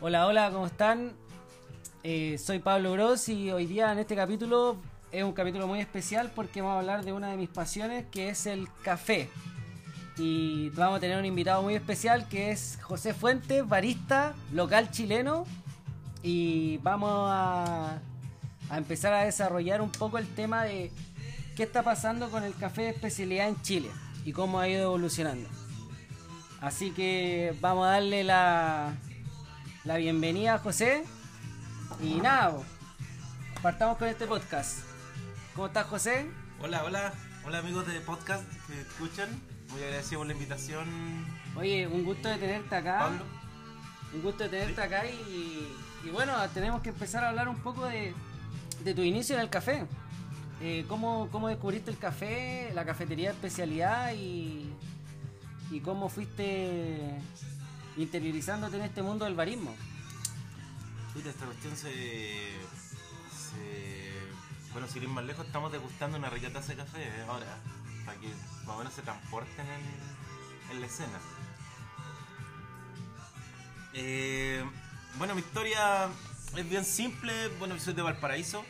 Hola, hola, ¿cómo están? Eh, soy Pablo Gros y hoy día en este capítulo es un capítulo muy especial porque vamos a hablar de una de mis pasiones que es el café. Y vamos a tener un invitado muy especial que es José Fuentes, barista local chileno. Y vamos a empezar a desarrollar un poco el tema de qué está pasando con el café de especialidad en Chile y cómo ha ido evolucionando. Así que vamos a darle la, la bienvenida a José. Y nada, partamos con este podcast. ¿Cómo estás, José? Hola, hola, hola amigos de podcast que escuchan. Muy agradecido por la invitación, Oye, un gusto de tenerte acá. Pablo. Un gusto de tenerte acá y, y bueno, tenemos que empezar a hablar un poco de, de tu inicio en el café. Eh, ¿cómo, ¿Cómo descubriste el café, la cafetería de especialidad y, y cómo fuiste interiorizándote en este mundo del barismo? Mira, esta cuestión se, Bueno, sin ir más lejos, estamos degustando una rica taza de café eh, ahora, para que más o menos se transporten en, la escena. Eh, bueno, mi historia es bien simple. Bueno, soy de Valparaíso.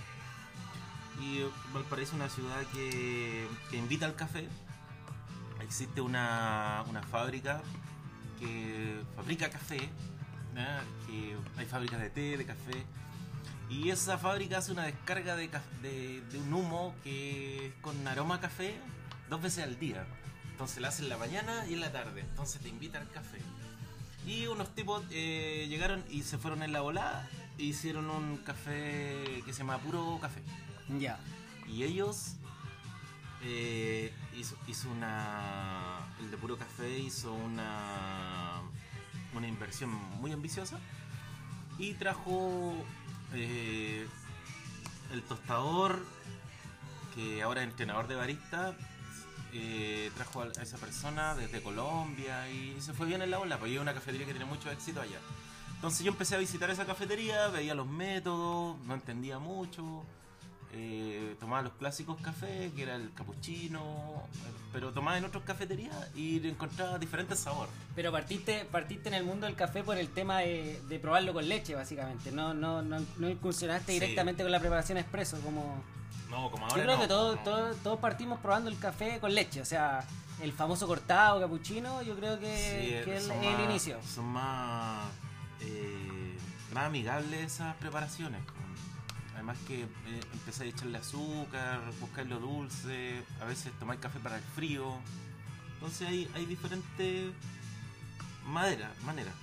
Y Valparaíso es una ciudad que, que invita al café. Existe una, una fábrica que fabrica café. Que hay fábricas de té, de café. Y esa fábrica hace una descarga de, de, de un humo que es con aroma a café dos veces al día. Entonces la hacen en la mañana y en la tarde. Entonces te invitan al café. Y unos tipos eh, llegaron y se fueron en la volada. e Hicieron un café que se llama Puro Café. Ya. Y ellos eh, hizo, una. El de puro café hizo una. Una inversión muy ambiciosa. Y trajo eh, el tostador, que ahora es entrenador de barista. eh, trajo a esa persona desde Colombia y se fue bien en la ola, porque es una cafetería que tiene mucho éxito allá. Entonces yo empecé a visitar esa cafetería, veía los métodos, no entendía mucho, eh, tomaba los clásicos cafés, que era el cappuccino, eh, pero tomaba en otras cafeterías y encontraba diferentes sabores. Pero partiste, partiste en el mundo del café por el tema de, de probarlo con leche, básicamente. No, no, no, no incursionaste Sí. directamente con la preparación expreso, como... No, como Yo ahora creo no, que todos, no. todos, todos partimos probando el café con leche, o sea, el famoso cortado, capuchino, yo creo que, Sí, que es el inicio. Son más, eh, más amigables esas preparaciones. Además que eh, empezáis a echarle azúcar, buscar lo dulce, a veces tomar café para el frío. Entonces hay, diferentes maneras.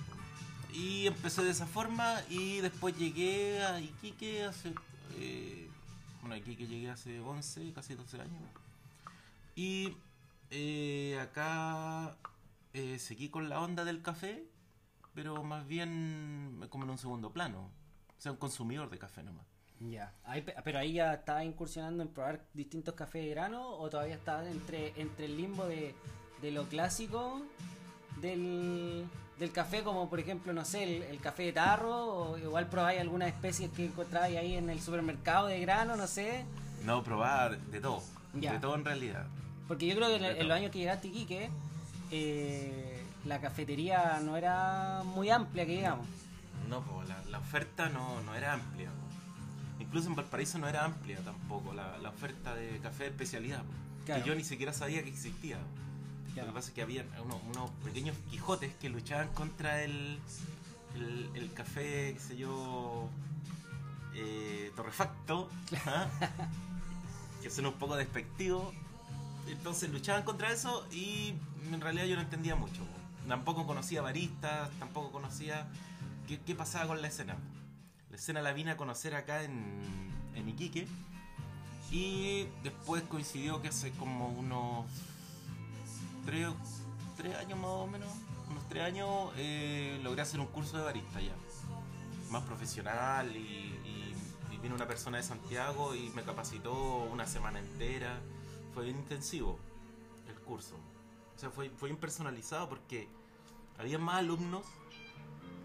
Y empecé de esa forma y después llegué a Iquique hace... eh, bueno, Iquique llegué hace 11, casi 12 años. Y eh, acá eh, seguí con la onda del café, pero más bien como en un segundo plano. Sea, un consumidor de café nomás. Ya. Ahí pero ahí ya estabas incursionando en probar distintos cafés de grano o todavía estabas entre, entre el limbo de, de lo clásico del, del café, como por ejemplo, no sé, el, el café de tarro, o igual probáis algunas especies que encontráis ahí en el supermercado de grano, no sé. No, probar de todo. Ya. De todo en realidad. Porque yo creo que en, los años que llegaste a Iquique, eh, la cafetería no era muy amplia, que digamos. No, po, la, la oferta no, no era amplia. Incluso en Valparaíso no era amplia tampoco la, la oferta de café de especialidad. Claro. Que yo ni siquiera sabía que existía. Claro. Lo que pasa es que había unos, unos pequeños quijotes que luchaban contra el, el, el café, qué sé yo, eh, torrefacto, ¿ah? que son un poco despectivos. Entonces luchaban contra eso y en realidad yo no entendía mucho. po. Tampoco conocía baristas, tampoco conocía qué, qué pasaba con la escena. La escena la vine a conocer acá en, en Iquique y después coincidió que hace como unos tres, tres años más o menos, unos tres años, eh, logré hacer un curso de barista ya. Más profesional y, y- vino una persona de Santiago y me capacitó una semana entera. Fue intensivo el curso. O sea, fue, fue personalizado porque había más alumnos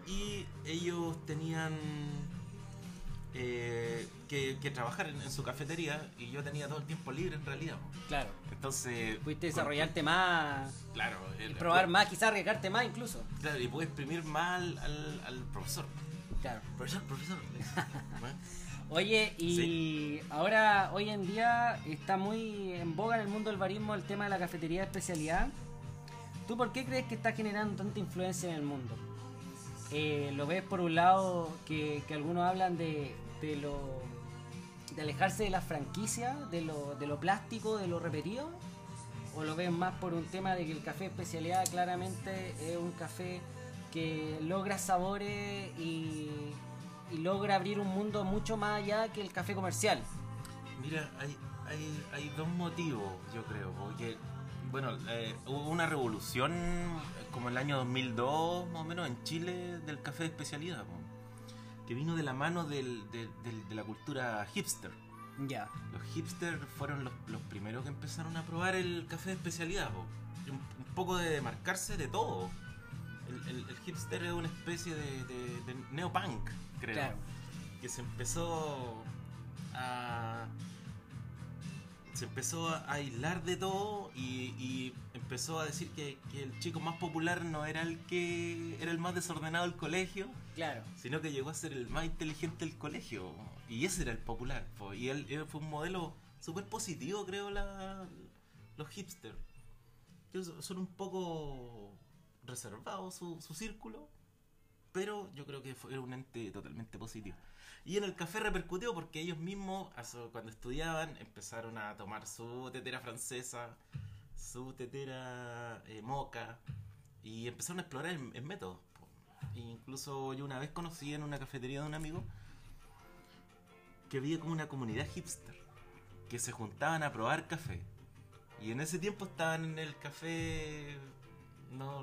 y ellos tenían eh, que, que trabajar en, en su cafetería y yo tenía todo el tiempo libre en realidad. Claro. Entonces... Pudiste con- desarrollarte más, Claro. el- probar más, quizás arriesgarte más incluso. Claro, y pude exprimir más al, al, al profesor. Claro. Profesor, profesor. Oye, y ahora, hoy en día, está muy en boga en el mundo del barismo el tema de la cafetería de especialidad. ¿Tú por qué crees que está generando tanta influencia en el mundo? Eh, ¿Lo ves por un lado que, que algunos hablan de, de lo de alejarse de la franquicia, de lo, de lo plástico, de lo repetido? ¿O lo ves más por un tema de que el café especialidad claramente es un café que logra sabores y, logra abrir un mundo mucho más allá que el café comercial? Mira, hay, hay, hay dos motivos, yo creo. Porque, bueno, eh, hubo una revolución como el año 2002, más o menos, en Chile, del café de especialidad. Que vino de la mano del- del- del- de la cultura hipster. Ya, Los hipsters fueron los, los primeros que empezaron a probar el café de especialidad. Un, un poco de demarcarse de todo. El, el- el hipster es una especie de, de- de neopunk, creo. claro. Que se empezó a. Se empezó a aislar de todo y, y empezó a decir que, que el chico más popular no era el que era el más desordenado del colegio, Claro. sino que llegó a ser el más inteligente del colegio. Y ese era el popular. po. Y él, él fue un modelo súper positivo, creo, la, los hipsters. Son un poco reservados su, su círculo, pero yo creo que fue era un ente totalmente positivo. Y en el café repercutió porque ellos mismos, cuando estudiaban, empezaron a tomar su tetera francesa, su tetera eh, moca, y empezaron a explorar en, en métodos. po. E incluso yo una vez conocí en una cafetería de un amigo que había como una comunidad hipster que se juntaban a probar café. Y en ese tiempo estaban en el café. No,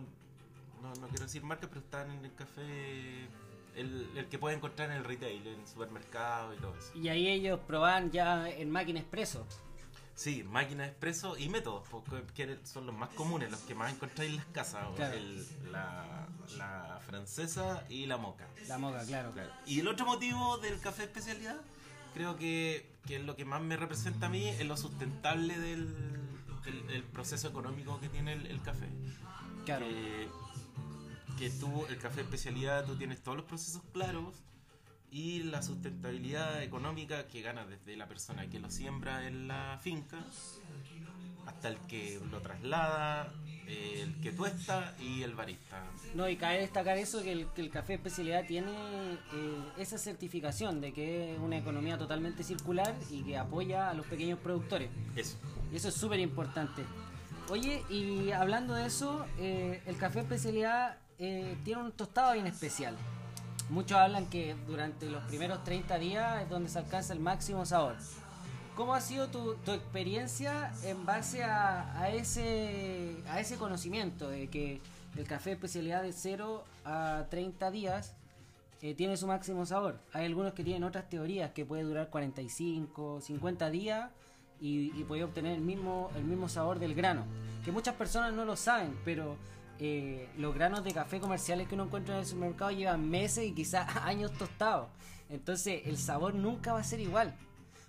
no, no quiero decir marca, pero estaban en el café. El, el que puede encontrar en el retail, en supermercado y todo eso. Y ahí ellos probaban ya en máquina expreso. Sí, máquinas expreso y métodos, porque que son los más comunes, los que más encontráis en las casas. Claro. El- la, la francesa y la moca. La moca, claro. Claro. Y el otro motivo del café especialidad, creo que, que es lo que más me representa a mí, es lo sustentable del, proceso económico que tiene el, el café. Claro. Que, que tú, el café especialidad, tú tienes todos los procesos claros y la sustentabilidad económica que gana desde la persona que lo siembra en la finca hasta el que lo traslada, el que tuesta y el barista. No, y cabe destacar eso, que el, que el café especialidad tiene eh, esa certificación de que es una economía totalmente circular y que apoya a los pequeños productores. Eso. Y eso es súper importante. Oye, y hablando de eso, eh, el café especialidad eh, tiene un tostado bien especial. Muchos hablan que durante los primeros 30 días es donde se alcanza el máximo sabor. ¿Cómo ha sido tu, tu experiencia en base a, ese, a ese conocimiento de que el café especialidad de 0 a 30 días eh, tiene su máximo sabor? Hay algunos que tienen otras teorías que puede durar 45, 50 días y, y puede obtener el mismo, el mismo sabor del grano. Que muchas personas no lo saben, pero eh, los granos de café comerciales que uno encuentra en el supermercado llevan meses y quizás años tostados. Entonces el sabor nunca va a ser igual.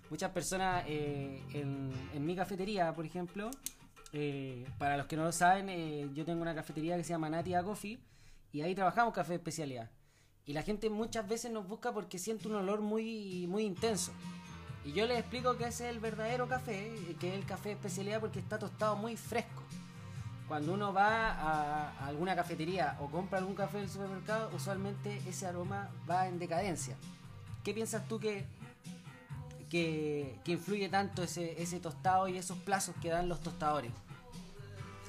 Muchas personas eh, en, mi cafetería, por ejemplo, eh, para los que no lo saben, yo tengo una cafetería que se llama Natia Coffee y ahí trabajamos café de especialidad. Y la gente muchas veces nos busca porque siente un olor muy, muy intenso. Y yo les explico que ese es el verdadero café, que es el café especialidad porque está tostado muy fresco. Cuando uno va a, alguna cafetería o compra algún café del supermercado, usualmente ese aroma va en decadencia. ¿Qué piensas tú que, que, influye tanto ese, ese tostado y esos plazos que dan los tostadores?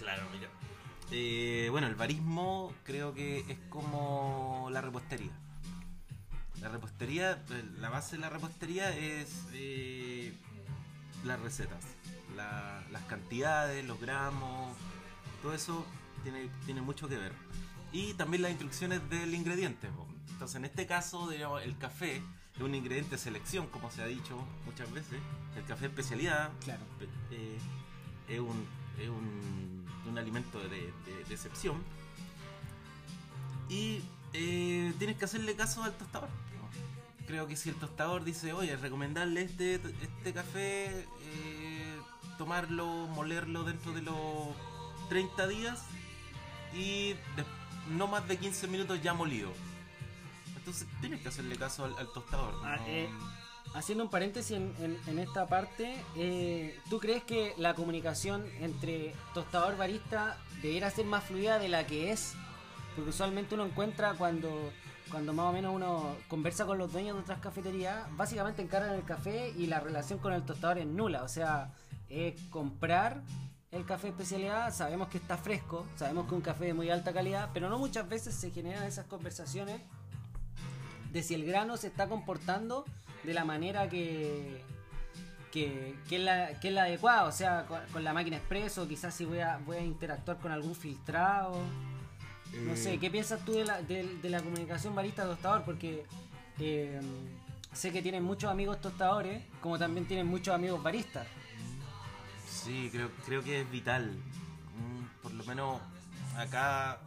Claro, mira. Eh, bueno, el barismo creo que es como la repostería. La repostería, eh, la base de la repostería es eh, las recetas, la- las cantidades, los gramos, todo eso tiene, tiene mucho que ver. Y también las instrucciones del ingrediente. Entonces, en este caso, digamos, el café es un ingrediente de selección, como se ha dicho muchas veces. El café especialidad Claro. eh, es, un, es un, un alimento de, de- de excepción. Y eh, tienes que hacerle caso al tostador. creo que si el tostador dice, oye, recomendarle este, este café, eh, tomarlo, molerlo dentro de los 30 días y no más de 15 minutos ya molido. Entonces tienes que hacerle caso al, tostador. Ah, eh, haciendo un paréntesis en, esta parte, eh, ¿tú crees que la comunicación entre tostador barista debería ser más fluida de la que es? Porque usualmente uno encuentra cuando cuando más o menos uno conversa con los dueños de otras cafeterías, básicamente encargan el café y la relación con el tostador es nula. O sea, es comprar el café especialidad, sabemos que está fresco, sabemos que es un café de muy alta calidad, pero no muchas veces se generan esas conversaciones de si el grano se está comportando de la manera que, que, es, la, que es la adecuada. O sea, con, la máquina expreso, quizás si voy a, voy a interactuar con algún filtrado. No sé, eh, ¿qué piensas tú de la, de, la comunicación barista-tostador? Porque eh, sé que tienen muchos amigos tostadores, como también tienen muchos amigos baristas. Sí, creo, creo que es vital. Mm, por lo menos acá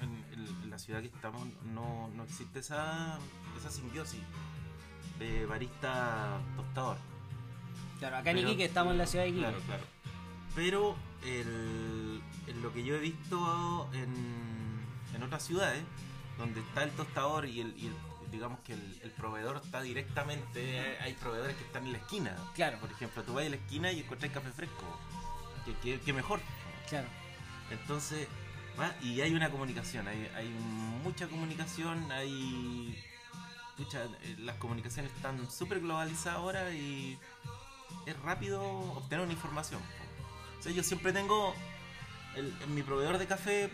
en, la ciudad que estamos no, no existe esa, esa simbiosis de barista-tostador. Claro, acá en Iquique estamos en la ciudad de Iquique. Claro, claro. Pero el, en lo que yo he visto en en otras ciudades, donde está el tostador y el, digamos que el, proveedor está directamente, hay proveedores que están en la esquina. Claro. Por ejemplo, tú vas a la esquina y encuentras café fresco. Que, mejor. Claro. Entonces, ¿va? y hay una comunicación, hay, hay mucha comunicación, hay... Eh, las comunicaciones están súper globalizadas ahora y es rápido obtener una información. O sea, yo siempre tengo el, mi proveedor de café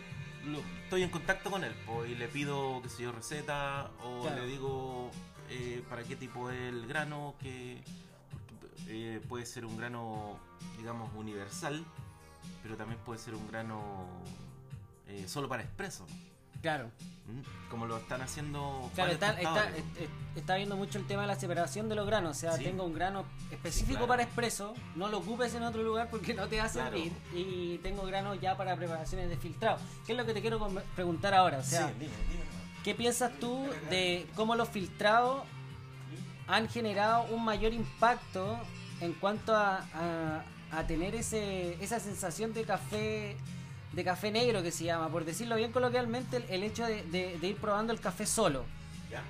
estoy en contacto con él y le pido, que sé yo, receta o le digo eh, para qué tipo es el grano, que eh, puede ser un grano, digamos, universal, pero también puede ser un grano eh, solo para expreso. Claro. Mm, como lo están haciendo. Claro, está, viendo mucho el tema de la separación de los granos. O sea, tengo un grano específico para expreso, no lo ocupes en otro lugar porque no te va a servir. Y tengo granos ya para preparaciones de filtrado. ¿Qué es lo que te quiero preguntar ahora? O sea, ¿qué piensas tú de cómo los filtrados han generado un mayor impacto en cuanto a, a tener ese, esa sensación de café de café negro que se llama, por decirlo bien coloquialmente, el, hecho de, ir probando el café solo.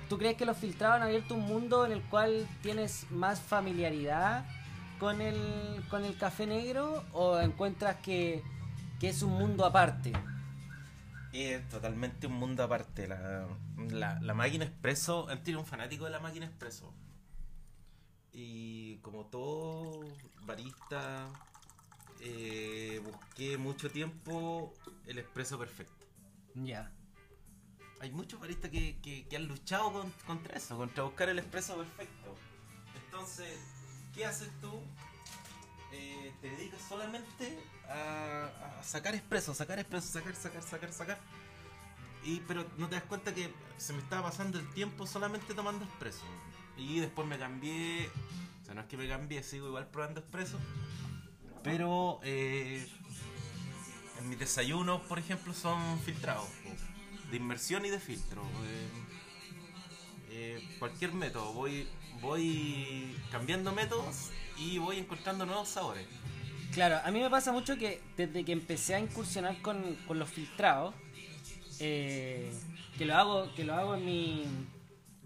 ¿Tú crees que los filtrados han abierto un mundo en el cual tienes más familiaridad con el, con el café negro o encuentras que, es un mundo aparte? Es totalmente un mundo aparte. La, la, máquina expreso, tiene un fanático de la máquina expreso. Y como todo barista eh, busqué mucho tiempo el expreso perfecto. Ya. Hay muchos baristas que, han luchado contra eso, contra buscar el expreso perfecto. Entonces, ¿qué haces tú? Eh, te dedicas solamente a, sacar expreso, sacar expreso, sacar, sacar, sacar, sacar. Y, pero no te das cuenta que se me estaba pasando el tiempo solamente tomando expreso. Y después me cambié, o sea, no es que me cambié, sigo igual probando expreso, pero eh, en mis desayunos, por ejemplo, son filtrados. De inmersión y de filtro. Eh, eh, cualquier método. Voy, voy cambiando métodos y voy encontrando nuevos sabores. Claro, a mí me pasa mucho que desde que empecé a incursionar con, los filtrados, que lo hago, que lo hago en mi,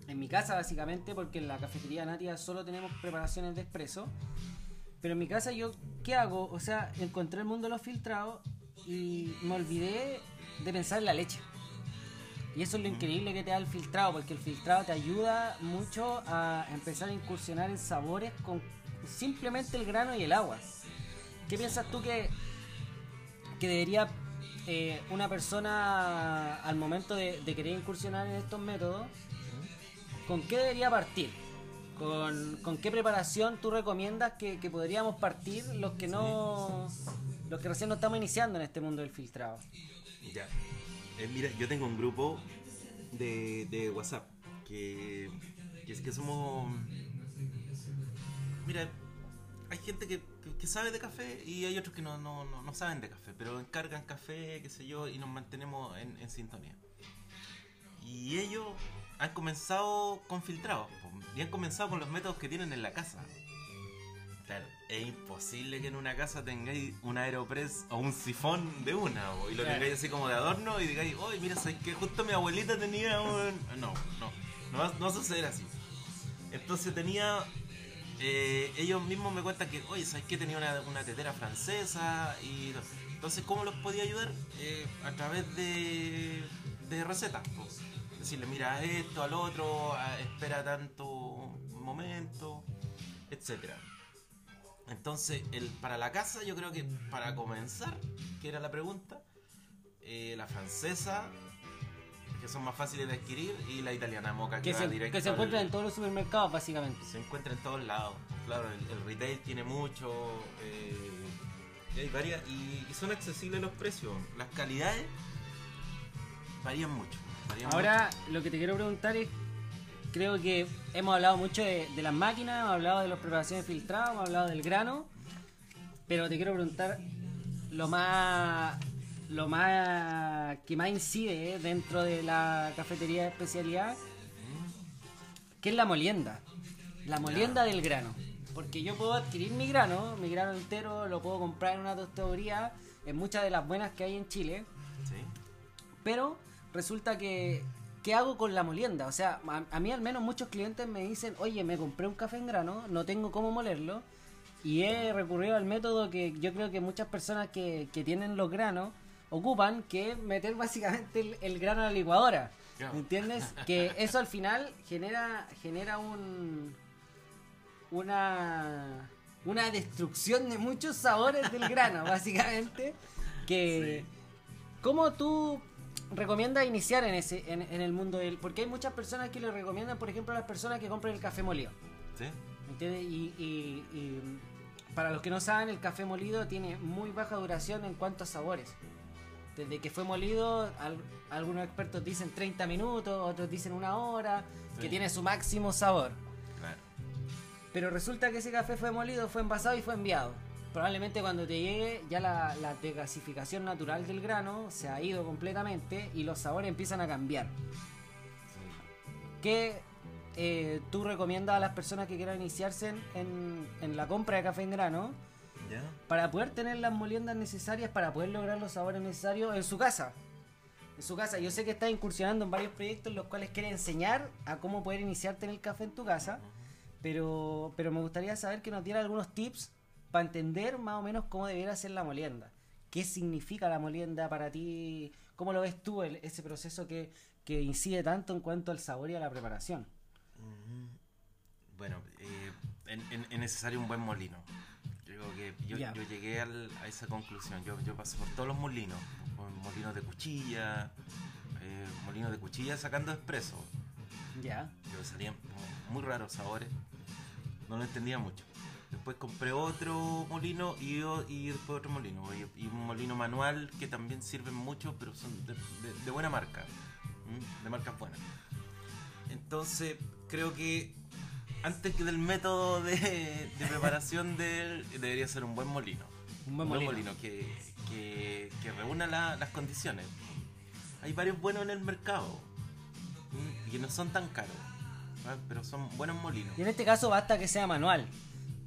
en mi casa básicamente, porque en la cafetería Natia solo tenemos preparaciones de expreso. Pero en mi casa yo, ¿qué hago? O sea, encontré el mundo de los filtrados y me olvidé de pensar en la leche. Y eso es lo increíble que te da el filtrado, porque el filtrado te ayuda mucho a empezar a incursionar en sabores con simplemente el grano y el agua. ¿Qué piensas tú que, que debería eh, una persona al momento de, de querer incursionar en estos métodos, con qué debería partir? ¿Con, qué preparación tú recomiendas que, podríamos partir los que no los que recién no estamos iniciando en este mundo del filtrado? Ya. Eh, mira, yo tengo un grupo de, WhatsApp que, es que somos... Mira, hay gente que, sabe de café y hay otros que no, saben de café, pero encargan café, qué sé yo, y nos mantenemos en, en sintonía. Y ellos han comenzado con filtrados y han comenzado con los métodos que tienen en la casa. Claro, es imposible que en una casa tengáis un aeropress o un sifón de una y lo Claro. tengáis así como de adorno y digáis, oye, mira, ¿sabes que justo mi abuelita tenía un... No, no, no va, no va a suceder así. Entonces tenía... eh, ellos mismos me cuentan que, oye, ¿sabes que tenía una, una tetera francesa? y Entonces, ¿cómo los podía ayudar? Eh, a través de, de recetas. po. Decirle, mira esto, al otro, a- espera tanto momento, etcétera. Entonces, el, para la casa, yo creo que para comenzar, que era la pregunta, eh, la francesa, que son más fáciles de adquirir, y la italiana moca, que, Que se, directo que se encuentran en todos los supermercados, básicamente. se encuentra en todos lados. Claro, el, el retail tiene mucho. eh, y hay varias. Y, y son accesibles los precios. Las calidades varían mucho. Ahora, lo que te quiero preguntar es, creo que hemos hablado mucho de, de las máquinas, hemos hablado de las preparaciones filtradas, hemos hablado del grano, pero te quiero preguntar lo más, lo más que más incide eh, dentro de la cafetería de especialidad, que es la molienda, la molienda del grano. Porque yo puedo adquirir mi grano, mi grano entero, lo puedo comprar en una tostaduría, en muchas de las buenas que hay en Chile. Sí. Pero resulta que, ¿qué hago con la molienda? O sea, a, a mí al menos muchos clientes me dicen, oye, me compré un café en grano, no tengo cómo molerlo. Y he recurrido al método que yo creo que muchas personas que, que tienen los granos ocupan, que es meter básicamente el, el grano a la licuadora. ¿Me entiendes? Que eso al final genera, genera un una una destrucción de muchos sabores del grano, básicamente. Que ¿Cómo tú recomiendas iniciar en ese en, en el mundo del porque hay muchas personas que le recomiendan, por ejemplo, a las personas que compran el café molido. Sí. ¿Me entiendes? Y, y- y para los que no saben, el café molido tiene muy baja duración en cuanto a sabores. Desde que fue molido, al- algunos expertos dicen 30 minutos, otros dicen una hora, que tiene su máximo sabor. Claro. Pero resulta que ese café fue molido, fue envasado y fue enviado. Probablemente cuando te llegue ya la, la desgasificación natural del grano se ha ido completamente y los sabores empiezan a cambiar. Sí. ¿Qué eh, tú recomiendas a las personas que quieran iniciarse en, en- en la compra de café en grano ¿Ya? para poder tener las moliendas necesarias para poder lograr los sabores necesarios en su casa? En su casa, yo sé que estás incursionando en varios proyectos en los cuales quieres enseñar a cómo poder iniciarte en el café en tu casa, pero, pero me gustaría saber que nos diera algunos tips para entender más o menos cómo debiera ser la molienda. ¿Qué significa la molienda para ti? ¿Cómo lo ves tú, el- ese proceso que, que incide tanto en cuanto al sabor y a la preparación? Ujú. Bueno, eh, es necesario un buen molino. Creo que yo, yo llegué al- a esa conclusión. Yo, yo pasé por todos los molinos. Molinos de cuchilla, eh, molinos de cuchilla sacando expreso. Ya. Pero salían muy raros sabores. No lo entendía mucho. Después compré otro molino y, y después otro molino. Y, y un molino manual que también sirven mucho, pero son de, de- de buena marca. De marcas buenas. Entonces, creo que antes que del método de, de preparación del, debería ser un buen molino. Un buen molino. que, que, que reúna la- las condiciones. Hay varios buenos en el mercado y que no son tan caros, pero son buenos molinos. Y en este caso basta que sea manual.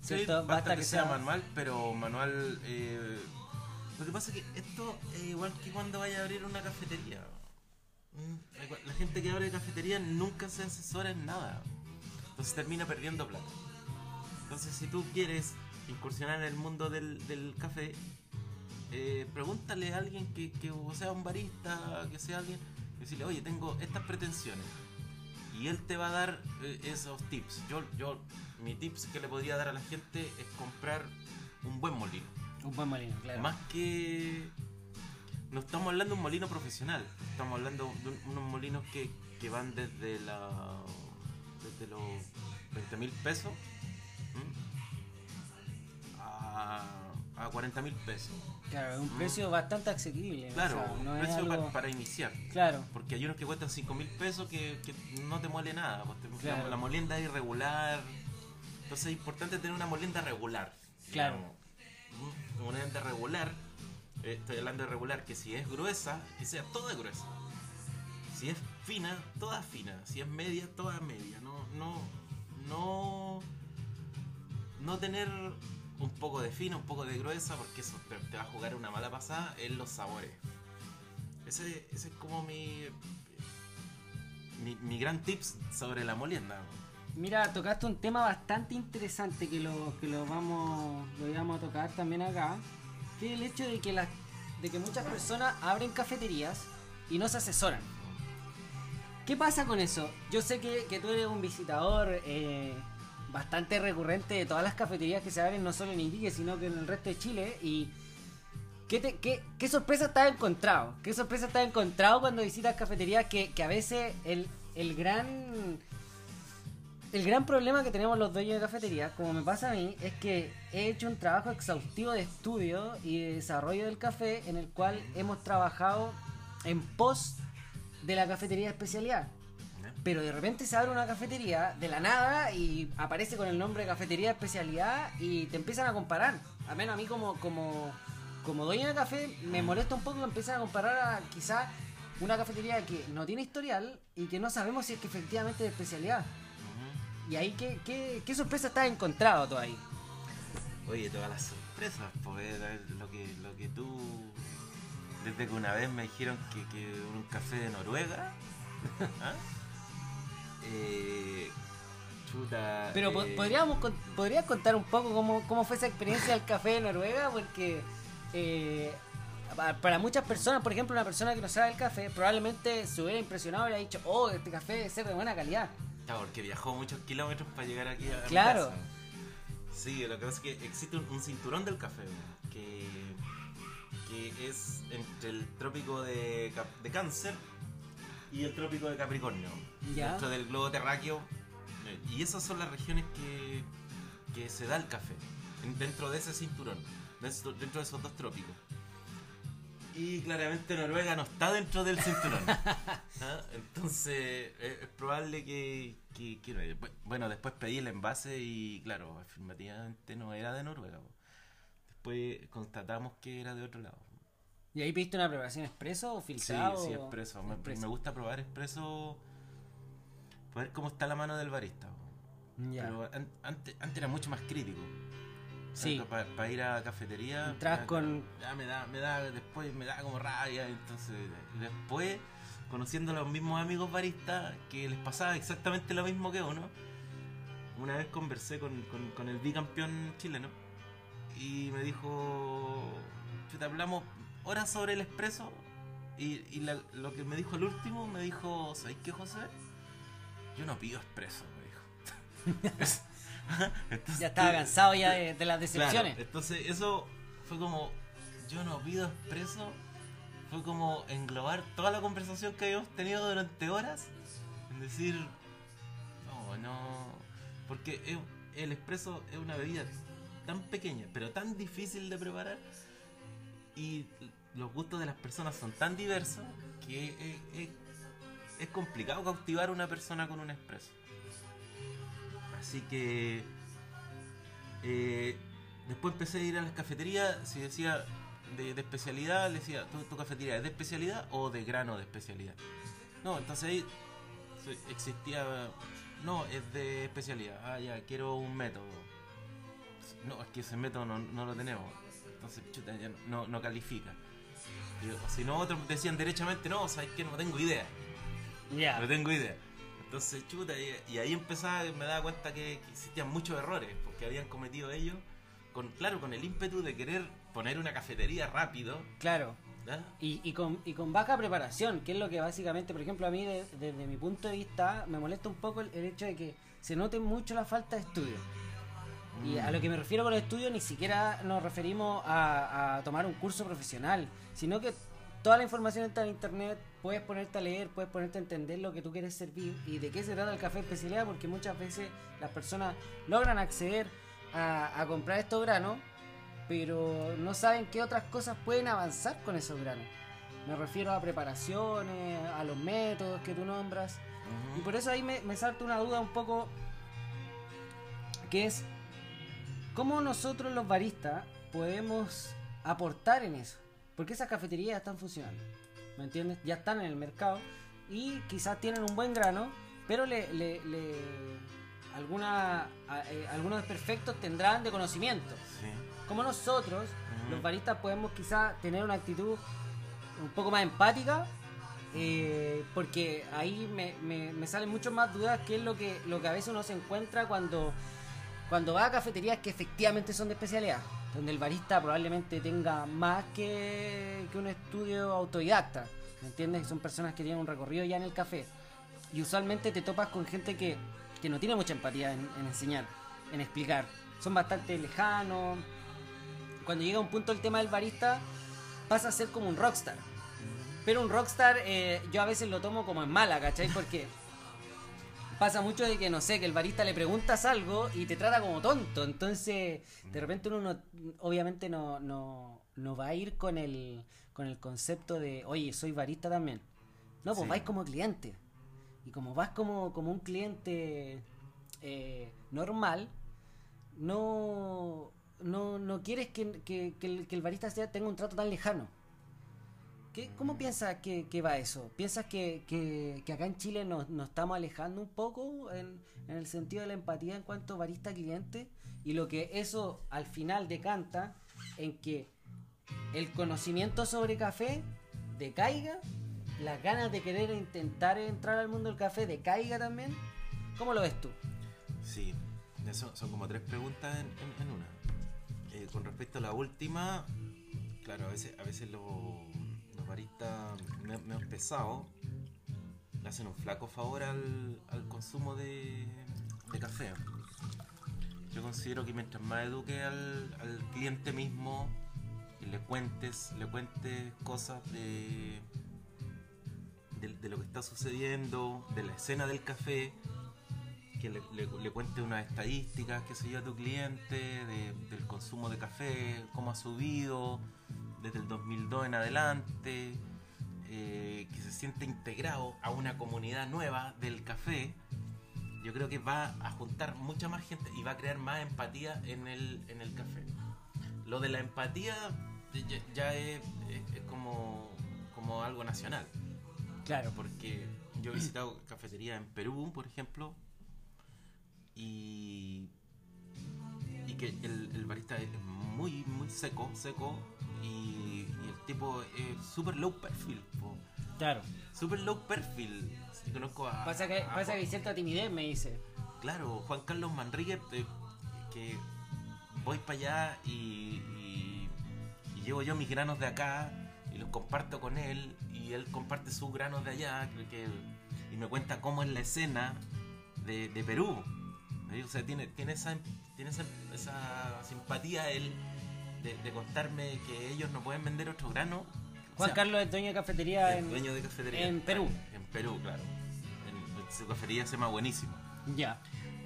Sí, basta, que, sea, manual, pero manual. eh, lo que pasa es que esto es igual que cuando vaya a abrir una cafetería. Mm, La gente que abre cafetería nunca se asesora en nada. Entonces termina perdiendo plata. Entonces, si tú quieres incursionar en el mundo del, del café, eh, pregúntale a alguien que, que o sea un barista, que sea alguien, decirle, oye, tengo estas pretensiones. Y él te va a dar eh, esos tips. Yo, yo, mi tips que le podría dar a la gente es comprar un buen molino. Un buen molino, claro. Más que. No estamos hablando de un molino profesional, estamos hablando de un- unos molinos que, que van desde la. desde los 20 mil pesos a, a 40 mil pesos. Claro, es un precio bastante asequible. o Claro, sea, un precio algo- pa- para iniciar. Claro, Porque hay unos que cuestan 5 mil pesos que, que no te muele nada. pues, te- Claro. la, molienda es irregular. Entonces es importante tener una molienda regular. Claro. digamos. Mm, Una molienda regular. eh, estoy hablando de regular, que si es gruesa, que sea toda gruesa. Si es fina, toda fina. Si es media, toda media. No, no, no, no tener un poco de fina, un poco de gruesa, porque eso te, va a jugar una mala pasada en los sabores. Ese, es como mi, mi, mi gran tips sobre la molienda. Mira, tocaste un tema bastante interesante que lo, que lo vamos lo íbamos a tocar también acá, que es el hecho de que las de que muchas personas abren cafeterías y no se asesoran. ¿Qué pasa con eso? Yo sé que, que tú eres un visitador eh, bastante recurrente de todas las cafeterías que se abren no solo en Iquique, sino que en el resto de Chile y ¿Qué, qué, qué sorpresa te encontrado? ¿Qué sorpresa te has encontrado cuando visitas cafeterías que, que a veces el, el gran el gran problema que tenemos los dueños de cafeterías, como me pasa a mí, es que he hecho un trabajo exhaustivo de estudio y de desarrollo del café en el cual hemos trabajado en pos de la cafetería de especialidad. Pero de repente se abre una cafetería de la nada y aparece con el nombre de cafetería de especialidad y te empiezan a comparar. Al menos a mí como, como, como dueño de café me molesta un poco que empiezan a comparar a quizá una cafetería que no tiene historial y que no sabemos si es que efectivamente es de especialidad. Y ahí, ¿qué, qué, qué sorpresa has encontrado tú ahí? Oye, todas las sorpresas, pues era lo que, lo que tú. Desde que una vez me dijeron que, que un café de Noruega. ¿ah? Eh, chuta. Pero eh, podríamos podrías contar un poco cómo, cómo fue esa experiencia del café de Noruega, porque eh, pa- para muchas personas, por ejemplo, una persona que no sabe el café, probablemente se hubiera impresionado y hubiera dicho, oh, este café debe ser de buena calidad. Claro, porque viajó muchos kilómetros para llegar aquí a Claro. Sí, lo que pasa es que existe un, un cinturón del café que, que es entre el trópico de, de Cáncer y el trópico de Capricornio. Ya. Dentro del globo terráqueo. Y esas son las regiones que, que se da el café. en- Dentro de ese cinturón. Dentro, dentro de esos dos trópicos. Y claramente Noruega no está dentro del cinturón. ¿Ah? Entonces eh, es probable que, que- que no- bu- Bueno, después pedí el envase y claro, afirmativamente no era de Noruega. Después constatamos que era de otro lado. ¿Y ahí pediste una preparación expreso o Sí, filtrado? sí, expreso. Me, Expreso. me gusta probar expreso. Para ver cómo está la mano del barista. Ya. Pero an- antes, antes era mucho más crítico. Sí. Para ir a cafetería. Entrabas ya- con- Ya me da, me da, después me da como rabia. Entonces, después, conociendo a los mismos amigos baristas, que les pasaba exactamente lo mismo que uno. Una vez conversé con, con, con el bicampeón chileno. Y me dijo. Chuta, hablamos horas sobre el expreso. Y, y la- lo que me dijo el último, me dijo, ¿sabes qué, José? Yo no pido expreso, me dijo. Entonces, Ya estaba cansado ya de, de las decepciones. Claro, entonces eso fue como, yo no pido expreso, fue como englobar toda la conversación que habíamos tenido durante horas, en decir, no, no, porque el expreso es una bebida tan pequeña, pero tan difícil de preparar, y los gustos de las personas son tan diversos que es, complicado cautivar a una persona con un expreso. Así que eh, después empecé a ir a las cafeterías, si decía de, especialidad, le decía, ¿tu, tu cafetería es de especialidad o de grano de especialidad? No, entonces ahí existía, no, es de especialidad. Ah, ya, quiero un método. No, es que ese método no, no lo tenemos. Entonces, chuta, ya no, no califica. O si no, otros decían derechamente, no, sabes que no tengo idea. Ya. No tengo idea. Entonces, chuta, y, y ahí empezaba, me daba cuenta que, que existían muchos errores, porque habían cometido ellos, con claro, con el ímpetu de querer poner una cafetería rápido. Claro. Y, y, con, y con baja preparación, que es lo que básicamente, por ejemplo, a mí de- desde mi punto de vista me molesta un poco el, el hecho de que se note mucho la falta de estudio. Y a lo que me refiero con el estudio ni siquiera nos referimos a, a tomar un curso profesional, sino que toda la información está en internet, puedes ponerte a leer, puedes ponerte a entender lo que tú quieres servir y de qué se trata el café especialidad, porque muchas veces las personas logran acceder a, a comprar estos granos, pero no saben qué otras cosas pueden avanzar con esos granos. Me refiero a preparaciones, a los métodos que tú nombras. Y por eso ahí me, me salta una duda un poco que es cómo nosotros los baristas podemos aportar en eso. Porque esas cafeterías ya están funcionando. ¿Me entiendes? Ya están en el mercado. y quizás tienen un buen grano, pero le, le, le- alguna, eh, algunos desperfectos tendrán de conocimiento. Sí. Como nosotros, los baristas, podemos quizás tener una actitud un poco más empática, eh, porque ahí me, me- me salen mucho más dudas que es lo que, lo que a veces uno se encuentra cuando, cuando va a cafeterías que efectivamente son de especialidad, donde el barista probablemente tenga más que, un estudio autodidacta, ¿me entiendes? Son personas que tienen un recorrido ya en el café. Y usualmente te topas con gente que, que no tiene mucha empatía en, en enseñar, en explicar. Son bastante lejanos. Cuando llega un punto el tema del barista, pasa a ser como un rockstar. Pero un rockstar eh, yo a veces lo tomo como en mala, ¿cachai? Porque pasa mucho de que, no sé, que el barista le preguntas algo y te trata como tonto. Entonces, de repente uno no, obviamente no, no, no va a ir con el, con el concepto de, oye, soy barista también. No, pues Sí. vais como cliente. Y como vas como, como un cliente eh, normal, no, no, no quieres que, que- que el, que el barista sea, tenga un trato tan lejano. ¿Qué, ¿Cómo piensas que, va eso? ¿Piensas que, acá en Chile nos, estamos alejando un poco en, el sentido de la empatía en cuanto barista-cliente? Y lo que eso al final decanta en que el conocimiento sobre café decaiga, las ganas de querer intentar entrar al mundo del café decaiga también. ¿Cómo lo ves tú? Sí, eso son como tres preguntas en, una. Eh, con respecto a la última, claro, a veces, a veces los baristas me, me han pesado, le hacen un flaco favor al, al consumo de, de café. Yo considero que mientras más eduque al, al cliente mismo y le cuentes, le cuentes cosas de, de, lo que está sucediendo, de la escena del café, que le, le- le cuente unas estadísticas, qué sé yo, a tu cliente, de- del consumo de café, cómo ha subido desde el 2002 en adelante, eh, que se siente integrado a una comunidad nueva del café, yo creo que va a juntar mucha más gente y va a crear más empatía en el, en el café. Lo de la empatía ya, ya es, es- es como, como algo nacional. Claro, Porque yo he visitado cafeterías en Perú, por ejemplo, y, y que el, el barista es muy, muy seco, seco, y, y el tipo es súper low perfil, po. claro. super low perfil. Sí, conozco a, Pasa que, a pasa que hay cierta timidez, me dice. Claro, Juan Carlos Manríquez, eh, que voy para allá y, y- y llevo yo mis granos de acá y los comparto con él y él comparte sus granos de allá creo que él- y me cuenta cómo es la escena de, de Perú. O sea, tiene, tiene, esa, tiene esa, esa simpatía él de, de contarme que ellos no pueden vender otro grano. O Juan sea, Carlos es dueño de cafetería en... dueño de cafetería en Perú. En Perú, claro. En, su cafetería se llama Buenísimo. Ya.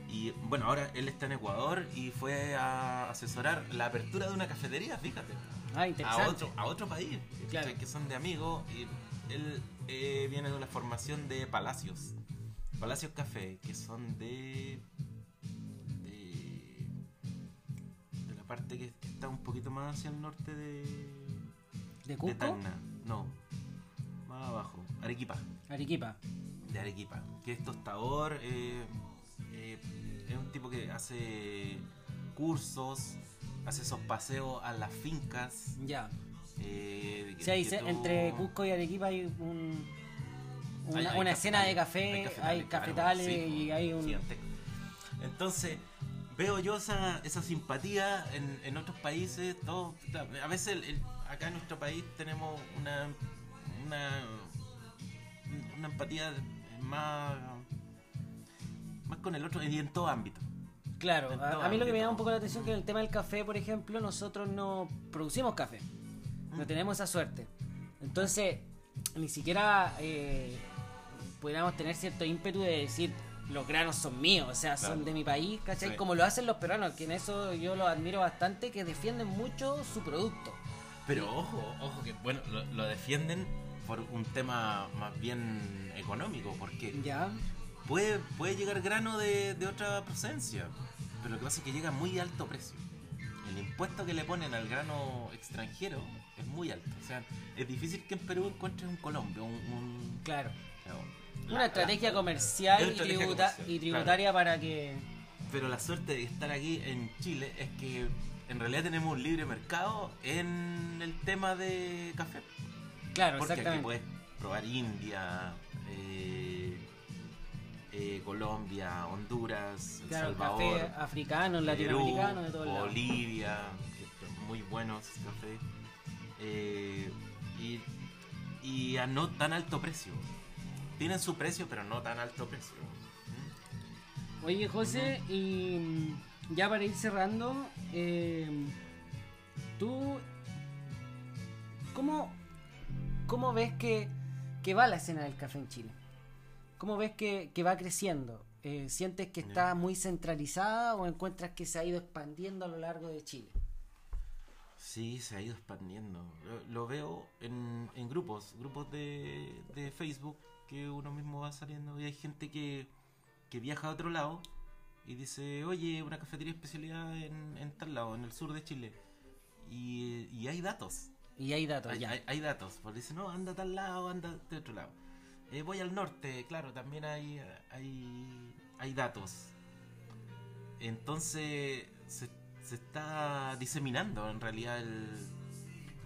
Y bueno, ahora él está en Ecuador y fue a asesorar la apertura de una cafetería, fíjate. Ah, A interesante. otro, a otro país, Claro. que son de amigos. Y él eh, viene de una formación de Palacios. Palacios Café, que son de. Parte que está un poquito más hacia el norte de. ¿De de Cusco? Tacna. No, más abajo. Arequipa Arequipa. de Arequipa, que es tostador, eh, eh, es un tipo que hace cursos, hace esos paseos a las fincas. Ya. eh, Sí, que tú- entre Cusco y Arequipa hay un, una, Hay- hay una caf- escena de hay- café, hay cafetales, claro, cafetales sí, y hay un... giganteco. Entonces, veo yo esa, esa simpatía en, en otros países. Todo, a veces el- el- acá en nuestro país tenemos una, una, una empatía más, más con el otro y en todo ámbito. Claro, en a, todo a mí lo que me llama un poco la atención es que en el tema del café, por ejemplo, nosotros no producimos café. No Mm. tenemos esa suerte. Entonces, ni siquiera eh, pudiéramos tener cierto ímpetu de decir los granos son míos, o sea, son de mi país, ¿cachai? Sí. Como lo hacen los peruanos, que en eso yo los admiro bastante, que defienden mucho su producto. Pero ojo, ojo que bueno, lo, lo defienden por un tema más bien económico, porque ¿Ya? puede, puede llegar grano de, de otra procedencia, pero lo que pasa es que llega a muy alto precio. El impuesto que le ponen al grano extranjero es muy alto. O sea, es difícil que en Perú encuentres un Colombia, un, un- Claro. Una La- estrategia la- comercial y, estrategia tributa- comercial, y tributaria para que... Pero la suerte de estar aquí en Chile es que en realidad tenemos un libre mercado en el tema de café. Claro, Porque aquí puedes probar India, eh, eh, Colombia, Honduras, El Claro, Salvador, café africano, Perú, latinoamericano, de lados. Bolivia, muy buenos cafés. Eh, y, y a no tan alto precio. Tienen su precio, pero no tan alto precio. ¿Mm? Oye, José, y mm, ya para ir cerrando, eh, tú, ¿cómo, cómo ves que, que va la escena del café en Chile? ¿Cómo ves que, que va creciendo? Eh, ¿Sientes que está muy centralizada o encuentras que se ha ido expandiendo a lo largo de Chile? Sí, se ha ido expandiendo. Lo, lo veo en, en grupos, grupos de, de Facebook que uno mismo va saliendo y hay gente que, que viaja a otro lado y dice, oye, una cafetería especialidad en, en tal lado, en el sur de Chile. Y, y hay datos. Y hay datos Hay, ya. hay- hay datos. Porque dice, no, anda a tal lado, anda de otro lado. Eh, voy al norte, claro, también hay, hay, hay datos. Entonces se, se está diseminando en realidad el,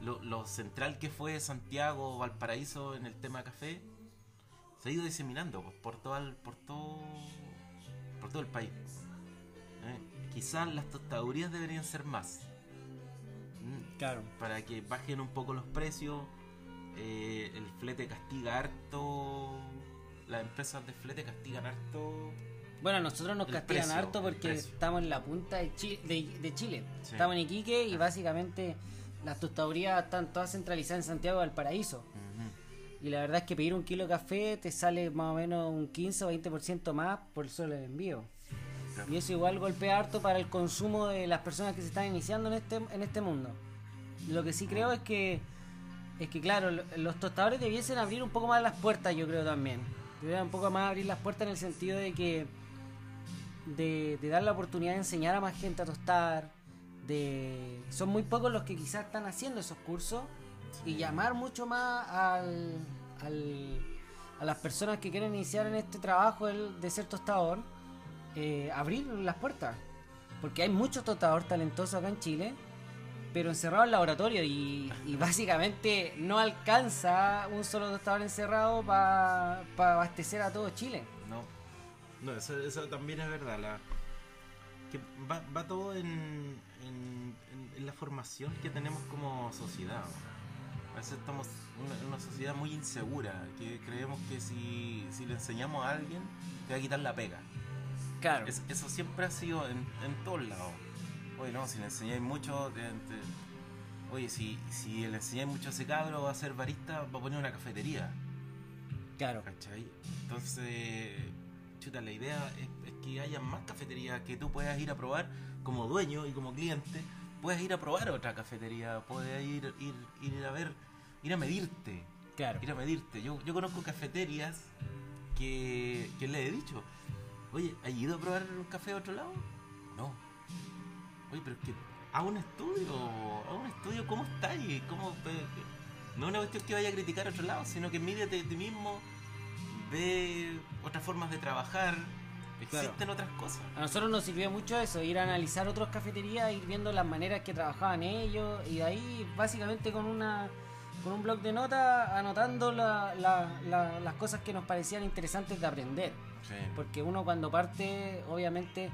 lo, lo central que fue Santiago o Valparaíso en el tema café. Se ha ido diseminando pues, por, todo el, por, todo, por todo el país. Eh, Quizás las tostadurías deberían ser más. Mm, Claro. para que bajen un poco los precios. Eh, el flete castiga harto. Las empresas de flete castigan harto. Bueno, nosotros nos castigan precio, harto porque estamos en la punta de, Chi- de, de Chile. Sí. Estamos en Iquique y básicamente las tostadurías están todas centralizadas en Santiago del Paraíso. Y la verdad es que pedir un kilo de café te sale más o menos un 15 o 20% más por solo el envío. Y eso igual golpea harto para el consumo de las personas que se están iniciando en este, en este mundo. Lo que sí creo es que, es que claro, lo- los tostadores debiesen abrir un poco más las puertas, yo creo también. Deberían un poco más abrir las puertas en el sentido de que de, de dar la oportunidad de enseñar a más gente a tostar. De, son muy pocos los que quizás están haciendo esos cursos y llamar mucho más al, al- a las personas que quieren iniciar en este trabajo el- de ser tostador, eh, abrir las puertas. Porque hay muchos tostadores talentosos acá en Chile, pero encerrados en laboratorio y, y básicamente no alcanza un solo tostador encerrado para abastecer a todo Chile. No, no eso, eso también es verdad. La, que va, va todo en, en, en- en la formación que tenemos como sociedad. A veces estamos en una, sociedad muy insegura, que creemos que si, si le enseñamos a alguien, te va a quitar la pega. Claro. Es- eso siempre ha sido en, en todos lados. Oye, no, si le enseñáis mucho, te- te- oye, si, si le enseñáis mucho a ese cabro, va a ser barista, va a poner una cafetería. Claro. ¿Cachai? Entonces, chuta, la idea es, es que haya más cafeterías que tú puedas ir a probar como dueño y como cliente. Puedes ir a probar otra cafetería, puedes ir, ir, ir a ver, ir a medirte, Claro. ir a medirte. Yo, yo conozco cafeterías que, que le he dicho, oye, ¿has ido a probar un café a otro lado? No. Oye, pero es que haz un estudio, haz un estudio, ¿cómo está y cómo... No es una cuestión que vaya a criticar a otro lado, sino que mídete de ti mismo, ve otras formas de trabajar, existen otras cosas. A nosotros nos sirvió mucho eso, ir a analizar otras cafeterías, ir viendo las maneras que trabajaban ellos y de ahí básicamente con una con un blog de notas anotando la- la- la- las cosas que nos parecían interesantes de aprender. Sí. Porque uno cuando parte, obviamente,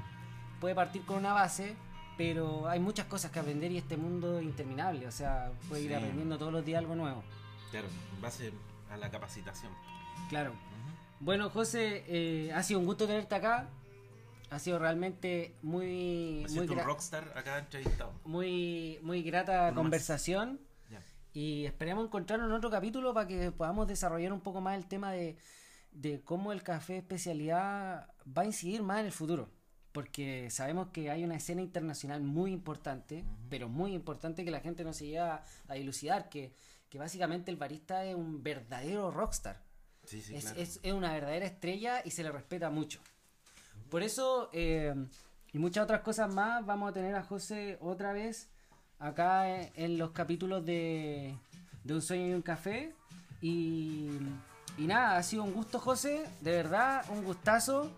puede partir con una base, pero hay muchas cosas que aprender y este mundo es interminable. O sea, puede ir aprendiendo todos los días algo nuevo. Claro, en base a la capacitación. Claro. Bueno, José, eh, ha sido un gusto tenerte acá. Ha sido realmente muy, Me muy, un rockstar acá entrevistado. muy, muy grata Uno conversación. Y esperemos encontrarnos en otro capítulo para que podamos desarrollar un poco más el tema de, de cómo el café especialidad va a incidir más en el futuro. Porque sabemos que hay una escena internacional muy importante, pero muy importante que la gente no se llega a dilucidar, que, que básicamente el barista es un verdadero rockstar. Sí, sí, es, claro. es- es una verdadera estrella y se le respeta mucho. Por eso, eh, y muchas otras cosas más, vamos a tener a José otra vez acá en, en los capítulos de, de Un sueño y un café. Y, y nada, ha sido un gusto, José. De verdad, un gustazo.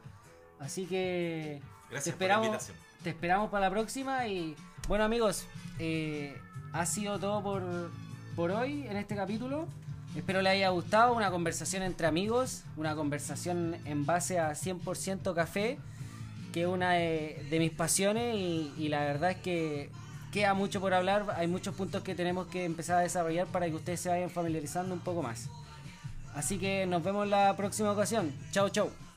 Así que Gracias te por la esperamos, te esperamos para la próxima. Y bueno, amigos, eh, ha sido todo por, por hoy en este capítulo. Espero les haya gustado. Una conversación entre amigos, una conversación en base a 100% café, que es una de, mis pasiones. Y, y la verdad es que queda mucho por hablar. Hay muchos puntos que tenemos que empezar a desarrollar para que ustedes se vayan familiarizando un poco más. Así que nos vemos la próxima ocasión. Chao, chao.